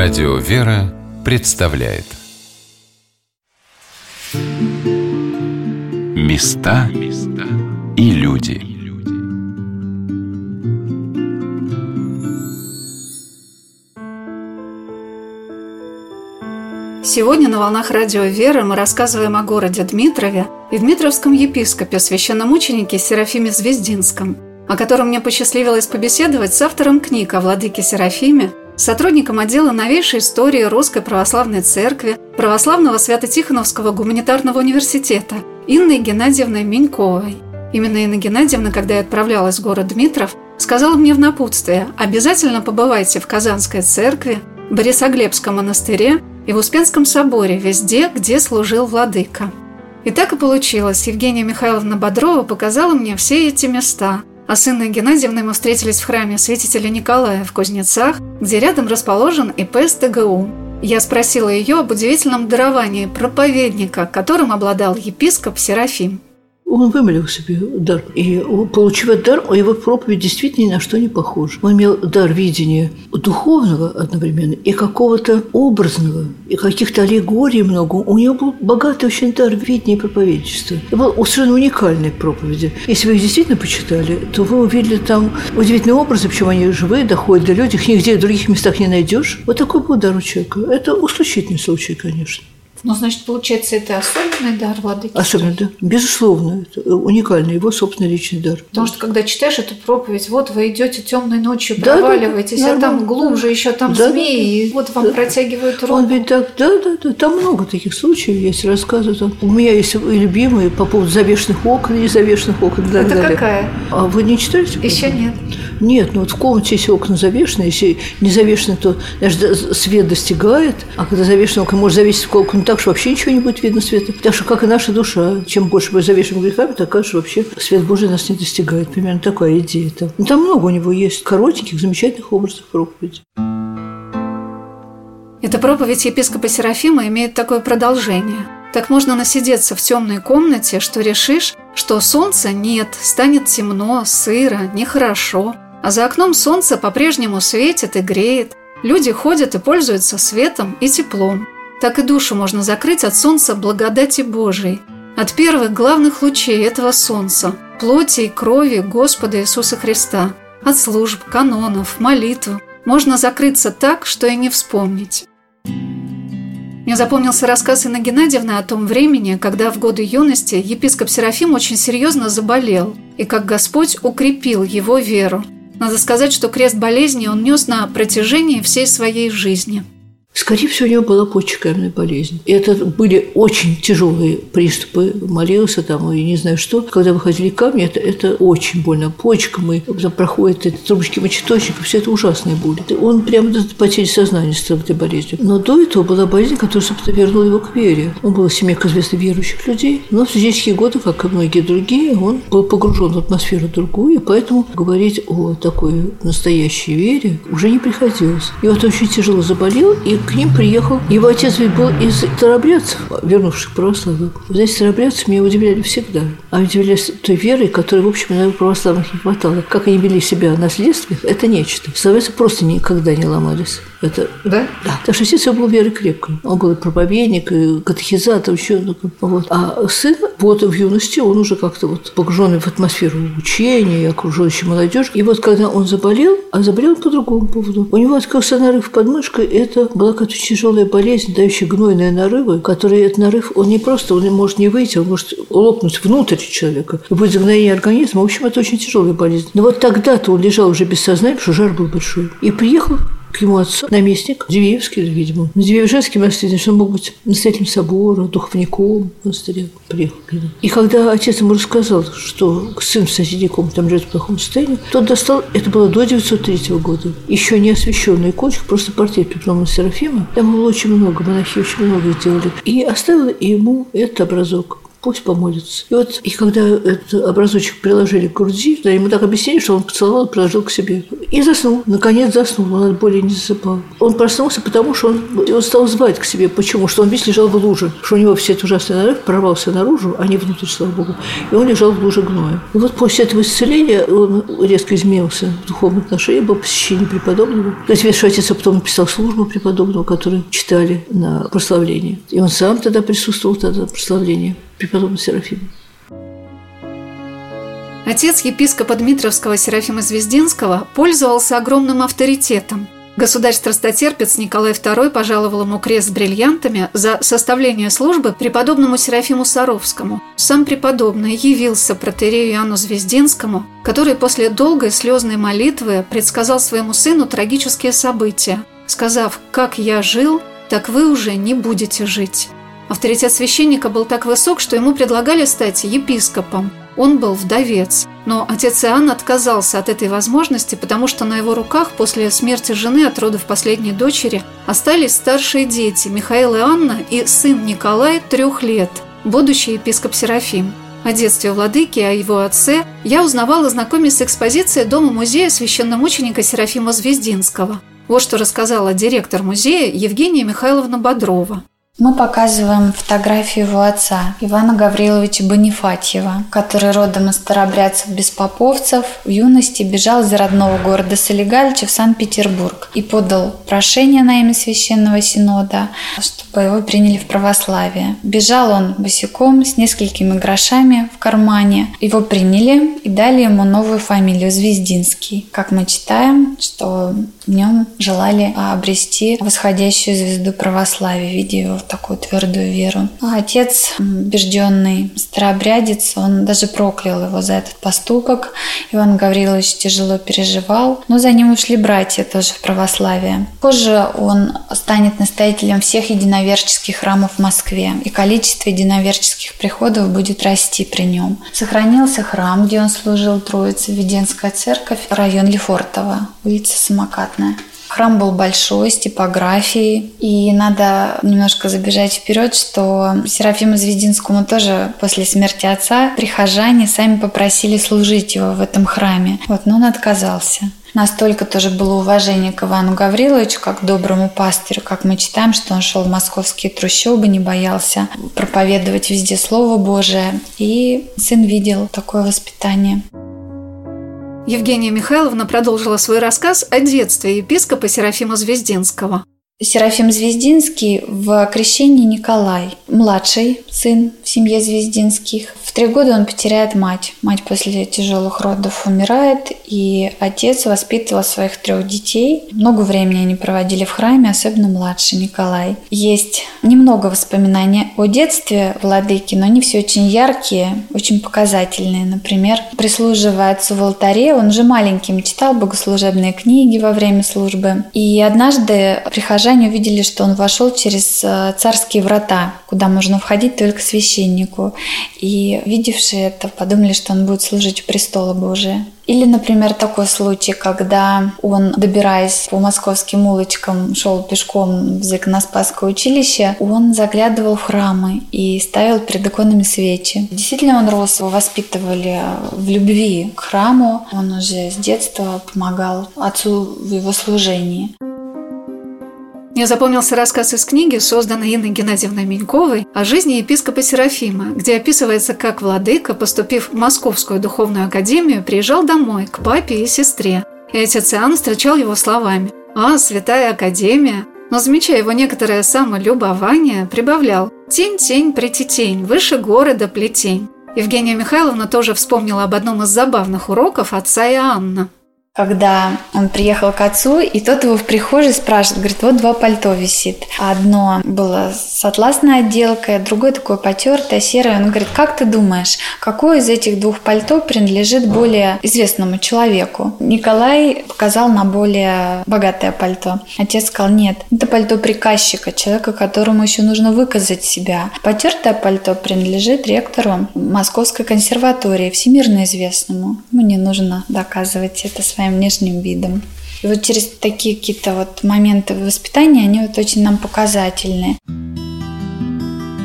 Радио «Вера» представляет. Места и люди. Сегодня на «Волнах Радио «Вера» мы рассказываем о городе Дмитрове и Дмитровском епископе, священномученике Серафиме Звездинском, о котором мне посчастливилось побеседовать с автором книг о владыке Серафиме сотрудником отдела новейшей истории Русской Православной Церкви Православного Свято-Тихоновского гуманитарного университета Инной Геннадьевной Меньковой. Именно Инна Геннадьевна, когда я отправлялась в город Дмитров, сказала мне в напутствие «Обязательно побывайте в Казанской церкви, Борисоглебском монастыре и в Успенском соборе, везде, где служил владыка». И так и получилось. Евгения Михайловна Бодрова показала мне все эти места – а с Инной Геннадьевной мы встретились в храме святителя Николая в Кузнецах, где рядом расположен ИП СТГУ. Я спросила ее об удивительном даровании проповедника, которым обладал епископ Серафим. Он вымолил себе дар. И, получив этот дар, его проповедь действительно ни на что не похожа. Он имел дар видения духовного одновременно и какого-то образного, и каких-то аллегорий много. У него был богатый очень дар видения и проповедничества. Это была совершенно уникальная проповедь. Если вы их действительно почитали, то вы увидели там удивительные образы, причем они живые, доходят до людей, их нигде в других местах не найдешь. Вот такой был дар у человека. Это исключительный случай, конечно. Ну, значит, получается, это особенный дар владыки? Особенный, да. Безусловно. Это уникальный, его собственный личный дар. Потому что, когда читаешь эту проповедь, вот вы идете темной ночью, да, проваливаетесь, да, да, а там глубже да, еще там да, змеи, да, и вот вам да. протягивают руку. Он ведь так, да, да, да. Там много таких случаев есть, рассказывают. У меня есть и любимые по поводу завешенных окон и завешенных окон и так Это далее. какая? А вы не читали? Еще нет. Нет, ну вот в комнате, если окна завешены, если не завешены, то даже свет достигает, а когда завешены окна, может завесить окна так, что вообще ничего не будет видно света. Так что, как и наша душа, чем больше мы завешиваем грехами, так что вообще свет Божий нас не достигает. Примерно такая идея. Там, ну, там много у него есть коротеньких, замечательных образов проповеди. Эта проповедь епископа Серафима имеет такое продолжение. Так можно насидеться в темной комнате, что решишь, что солнца нет, станет темно, сыро, нехорошо, а за окном солнце по-прежнему светит и греет, люди ходят и пользуются светом и теплом. Так и душу можно закрыть от солнца благодати Божией, от первых главных лучей этого солнца, плоти и крови Господа Иисуса Христа, от служб, канонов, молитв. Можно закрыться так, что и не вспомнить. Мне запомнился рассказ Инны Геннадьевны о том времени, когда в годы юности епископ Серафим очень серьезно заболел, и как Господь укрепил его веру. Надо сказать, что крест болезни он нес на протяжении всей своей жизни – Скорее всего, у него была почечная болезнь. И это были очень тяжелые приступы. Молился там, и не знаю что. Когда выходили камни, это, это очень больно. Почкам, и там проходят эти трубочки мочеточника, все это ужасные боли. Он прямо до потери сознания стал этой болезнью. Но до этого была болезнь, которая, собственно, вернула его к вере. Он был в семье известно верующих людей. Но в студенческие годы, как и многие другие, он был погружен в атмосферу другую, и поэтому говорить о такой настоящей вере уже не приходилось. И вот очень тяжело заболел, и к ним приехал. Его отец ведь был из старобрядцев, вернувших православных. Знаете, старобрядцы меня удивляли всегда. Они удивлялись той верой, которой, в общем, наверное, православных не хватало. Как они вели себя в наследстве, это нечто. Старобрядцы просто никогда не ломались. Это, да? Да. Так что отец его был верой крепкой. Он был и проповедник, и катехизатор, еще. Вот. А сын, вот в юности, он уже как-то вот погруженный в атмосферу учения, окружающей молодежь. И вот когда он заболел, а заболел по другому поводу. У него открылся нарыв под мышкой, это была какая-то тяжелая болезнь, дающая гнойные нарывы, который этот нарыв, он не просто, он может не выйти, он может лопнуть внутрь человека. И будет загноение организма. В общем, это очень тяжелая болезнь. Но вот тогда-то он лежал уже без сознания, потому что жар был большой. И приехал к ему отцу, наместник Дивеевский, видимо. На Дивеевженский монастырь, значит, он мог быть настоятелем собора, духовником монастыря. Приехал. И когда отец ему рассказал, что сын в соседней комнате там живет в плохом состоянии, тот достал, это было до 903 года, еще не освященный икончик, просто портрет Петрома Серафима. Там было очень много, монахи очень много сделали. И оставил ему этот образок. Пусть помолится. И вот, и когда этот образочек приложили к груди, да, ему так объяснили, что он поцеловал и приложил к себе. И заснул. Наконец заснул, он от боли не засыпал. Он проснулся, потому что он, он стал звать к себе. Почему? Что он весь лежал в луже. Что у него все этот ужасный нарыв прорвался наружу, а не внутрь, слава богу. И он лежал в луже гноя. И вот после этого исцеления он резко изменился в духовном отношении, был посещение преподобного. Видишь, отец потом написал службу преподобного, которую читали на прославлении. И он сам тогда присутствовал тогда на прославлении преподобного Серафима. Отец епископа Дмитровского Серафима Звездинского пользовался огромным авторитетом. Государь-страстотерпец Николай II пожаловал ему крест с бриллиантами за составление службы преподобному Серафиму Саровскому. Сам преподобный явился протерею Иоанну Звездинскому, который после долгой слезной молитвы предсказал своему сыну трагические события, сказав «Как я жил, так вы уже не будете жить». Авторитет священника был так высок, что ему предлагали стать епископом. Он был вдовец, но отец Иоанн отказался от этой возможности, потому что на его руках после смерти жены от родов последней дочери остались старшие дети Михаил и Анна и сын Николай трех лет, будущий епископ Серафим. О детстве владыки, о его отце я узнавала, знакомясь с экспозицией Дома-музея священномученика Серафима Звездинского. Вот что рассказала директор музея Евгения Михайловна Бодрова. Мы показываем фотографию его отца, Ивана Гавриловича Бонифатьева, который родом из старобрядцев беспоповцев в юности бежал из родного города Солигалича в Санкт-Петербург и подал прошение на имя Священного Синода, чтобы его приняли в православие. Бежал он босиком с несколькими грошами в кармане. Его приняли и дали ему новую фамилию Звездинский. Как мы читаем, что в нем желали обрести восходящую звезду православия, видя его такую твердую веру. А отец, убежденный старообрядец, он даже проклял его за этот поступок. Иван Гаврилович тяжело переживал, но за ним ушли братья тоже в православие. Позже он станет настоятелем всех единоверческих храмов в Москве, и количество единоверческих приходов будет расти при нем. Сохранился храм, где он служил Троице, Веденская церковь, район Лефортово, улица Самокатная. Храм был большой, с типографией. И надо немножко забежать вперед, что Серафиму Звездинскому тоже после смерти отца прихожане сами попросили служить его в этом храме. Вот, но он отказался. Настолько тоже было уважение к Ивану Гавриловичу, как доброму пастырю, как мы читаем, что он шел в московские трущобы, не боялся проповедовать везде Слово Божие. И сын видел такое воспитание. Евгения Михайловна продолжила свой рассказ о детстве епископа Серафима Звездинского. Серафим Звездинский в крещении Николай, младший сын в семье Звездинских. В три года он потеряет мать. Мать после тяжелых родов умирает, и отец воспитывал своих трех детей. Много времени они проводили в храме, особенно младший Николай. Есть немного воспоминаний о детстве владыки, но они все очень яркие, очень показательные. Например, прислуживая отцу в алтаре, он же маленьким читал богослужебные книги во время службы. И однажды прихожане увидели, что он вошел через э, царские врата, куда можно входить только священнику. И видевшие это, подумали, что он будет служить у престола Божия. Или, например, такой случай, когда он, добираясь по московским улочкам, шел пешком в Закономспасское училище, он заглядывал в храмы и ставил перед иконами свечи. Действительно, он рос, его воспитывали в любви к храму. Он уже с детства помогал отцу в его служении. Мне запомнился рассказ из книги, созданной Инной Геннадьевной Меньковой, о жизни епископа Серафима, где описывается, как владыка, поступив в Московскую духовную академию, приезжал домой к папе и сестре. И отец Иоанн встречал его словами «А, святая академия!» Но, замечая его некоторое самолюбование, прибавлял «Тень-тень, притетень, выше города плетень». Евгения Михайловна тоже вспомнила об одном из забавных уроков отца Иоанна – когда он приехал к отцу, и тот его в прихожей спрашивает, говорит, вот два пальто висит. Одно было с атласной отделкой, а другое такое потертое, серое. Он говорит, как ты думаешь, какое из этих двух пальто принадлежит более известному человеку? Николай показал на более богатое пальто. Отец сказал, нет, это пальто приказчика, человека, которому еще нужно выказать себя. Потертое пальто принадлежит ректору Московской консерватории, всемирно известному. Ему не нужно доказывать это своим внешним видом. И вот через такие какие-то вот моменты воспитания, они вот очень нам показательны.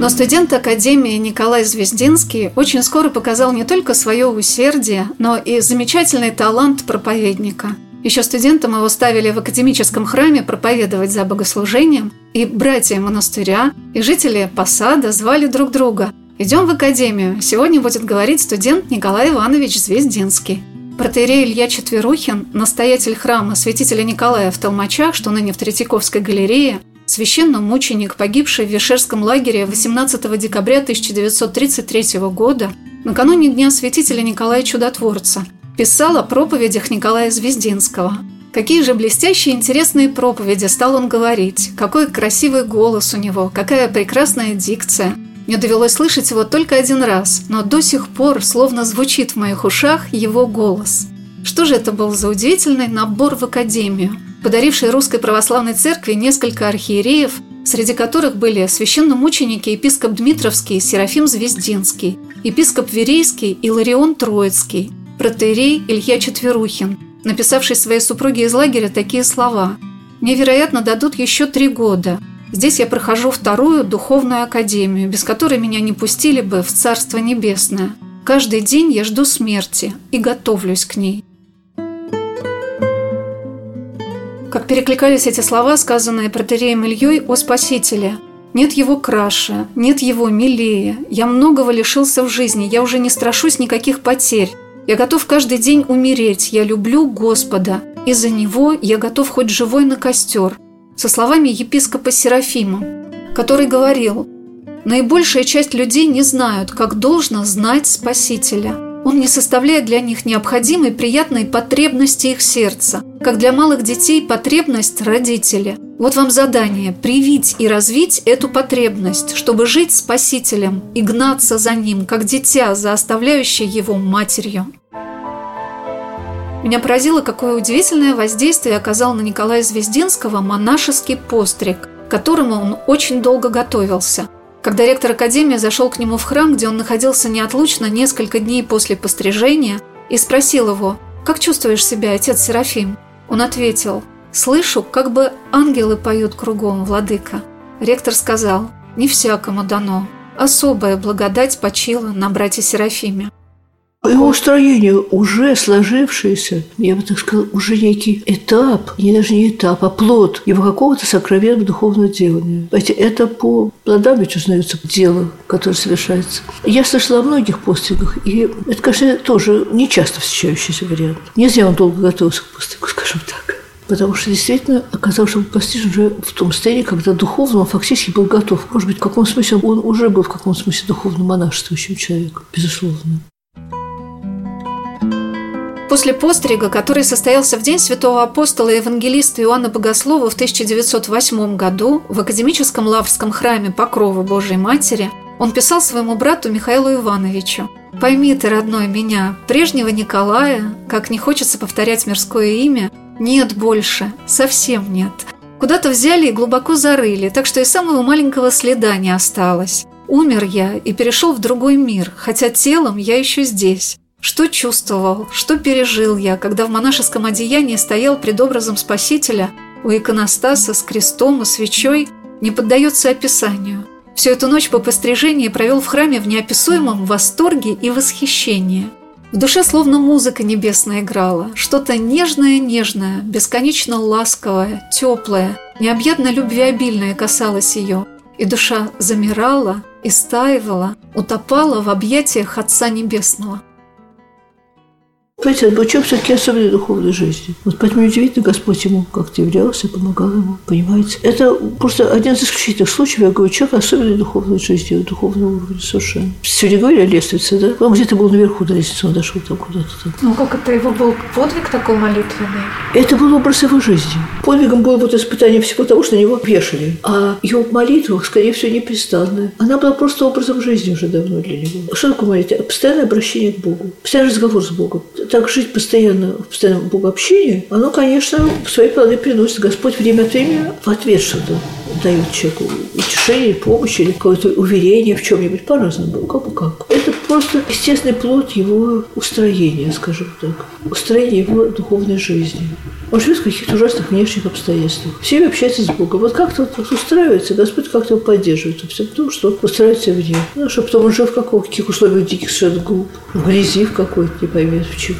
Но студент Академии Николай Звездинский очень скоро показал не только свое усердие, но и замечательный талант проповедника. Еще студентам его ставили в академическом храме проповедовать за богослужением, и братья монастыря, и жители посада звали друг друга. «Идем в академию, сегодня будет говорить студент Николай Иванович Звездинский». Протеерей Илья Четверухин, настоятель храма святителя Николая в Толмачах, что ныне в Третьяковской галерее, священномученик, погибший в Вишерском лагере 18 декабря 1933 года, накануне Дня святителя Николая Чудотворца, писал о проповедях Николая Звездинского. Какие же блестящие интересные проповеди стал он говорить, какой красивый голос у него, какая прекрасная дикция. Мне довелось слышать его только один раз, но до сих пор словно звучит в моих ушах его голос. Что же это был за удивительный набор в академию – подаривший Русской Православной Церкви несколько архиереев, среди которых были священномученики епископ Дмитровский Серафим Звездинский, епископ Верейский Иларион Троицкий, протеерей Илья Четверухин, написавший своей супруге из лагеря такие слова «Мне, вероятно, дадут еще три года. Здесь я прохожу вторую духовную академию, без которой меня не пустили бы в Царство Небесное. Каждый день я жду смерти и готовлюсь к ней. Как перекликались эти слова, сказанные протереем Ильей о Спасителе. «Нет его краше, нет его милее. Я многого лишился в жизни, я уже не страшусь никаких потерь. Я готов каждый день умереть, я люблю Господа. Из-за него я готов хоть живой на костер». Со словами епископа Серафима, который говорил «Наибольшая часть людей не знают, как должно знать Спасителя». Он не составляет для них необходимой приятной потребности их сердца, как для малых детей потребность родителя. Вот вам задание – привить и развить эту потребность, чтобы жить Спасителем и гнаться за Ним, как дитя, за оставляющее его матерью. Меня поразило, какое удивительное воздействие оказал на Николая Звездинского монашеский постриг, к которому он очень долго готовился – когда ректор Академии зашел к нему в храм, где он находился неотлучно несколько дней после пострижения, и спросил его, «Как чувствуешь себя, отец Серафим?» Он ответил, «Слышу, как бы ангелы поют кругом, владыка». Ректор сказал, «Не всякому дано. Особая благодать почила на брате Серафиме». Его устроение уже сложившееся, я бы так сказала, уже некий этап, не даже не этап, а плод его какого-то сокровенного духовного делания. Знаете, это по плодам ведь узнается дело, которое совершается. Я слышала о многих постигах, и это, конечно, тоже не часто встречающийся вариант. Не зря он долго готовился к постигу, скажем так потому что действительно оказался, что постижен уже в том состоянии, когда духовно он фактически был готов. Может быть, в каком смысле он уже был в каком смысле духовно монашествующим человеком, безусловно. После пострига, который состоялся в день святого апостола и евангелиста Иоанна Богослова в 1908 году в академическом лаврском храме Покрова Божией Матери, он писал своему брату Михаилу Ивановичу «Пойми ты, родной, меня, прежнего Николая, как не хочется повторять мирское имя, нет больше, совсем нет. Куда-то взяли и глубоко зарыли, так что и самого маленького следа не осталось. Умер я и перешел в другой мир, хотя телом я еще здесь. Что чувствовал, что пережил я, когда в монашеском одеянии стоял пред образом Спасителя у иконостаса с крестом и свечой, не поддается описанию. Всю эту ночь по пострижении провел в храме в неописуемом восторге и восхищении. В душе словно музыка небесная играла, что-то нежное-нежное, бесконечно ласковое, теплое, необъятно любвеобильное касалось ее, и душа замирала, истаивала, утопала в объятиях Отца Небесного – Понимаете, человек все-таки особенной духовной жизни. Вот поэтому удивительно, Господь ему как-то являлся, помогал ему, понимаете. Это просто один из исключительных случаев, я говорю, человек особенной духовной жизни, духовного уровня совершенно. Сегодня говорили о лестнице, да? Он где-то был наверху на лестнице, он дошел там куда-то там. Ну, как это его был подвиг такой молитвенный? Это был образ его жизни. Подвигом было вот испытание всего того, что на него вешали. А его молитва, скорее всего, непрестанная. Она была просто образом жизни уже давно для него. Что такое молитва? Постоянное обращение к Богу, постоянный разговор с Богом так жить постоянно в постоянном богообщении, оно, конечно, свои плоды приносит. Господь время от времени в ответ что-то дает человеку утешение, помощь или какое-то уверение в чем-нибудь по-разному, как бы как. Просто естественный плод его устроения, скажем так, устроения его духовной жизни. Он живет в каких-то ужасных внешних обстоятельствах. Все общаются с Богом. Вот как-то вот устраивается, Господь как-то его поддерживает. Все потому, что устраивается в ней. Ну, что потом он жил в каких условиях диких совершенно глуп. В грязи в какой-то, не поймет в чем.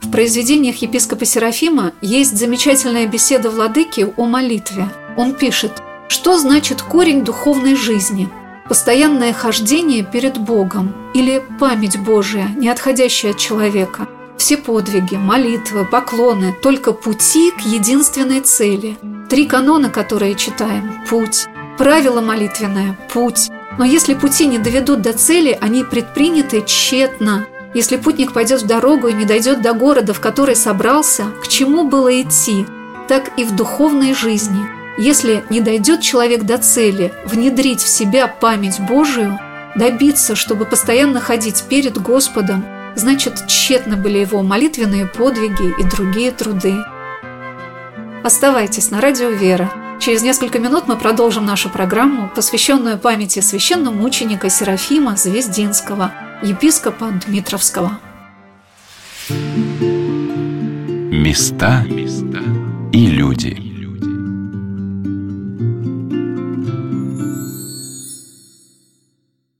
В произведениях епископа Серафима есть замечательная беседа владыки о молитве. Он пишет, что значит корень духовной жизни – постоянное хождение перед Богом или память Божия, не отходящая от человека. Все подвиги, молитвы, поклоны – только пути к единственной цели. Три канона, которые читаем – путь. Правило молитвенное – путь. Но если пути не доведут до цели, они предприняты тщетно. Если путник пойдет в дорогу и не дойдет до города, в который собрался, к чему было идти, так и в духовной жизни – если не дойдет человек до цели внедрить в себя память Божию, добиться, чтобы постоянно ходить перед Господом, значит, тщетно были его молитвенные подвиги и другие труды. Оставайтесь на радио «Вера». Через несколько минут мы продолжим нашу программу, посвященную памяти священномученика Серафима Звездинского, епископа Дмитровского. Места и люди –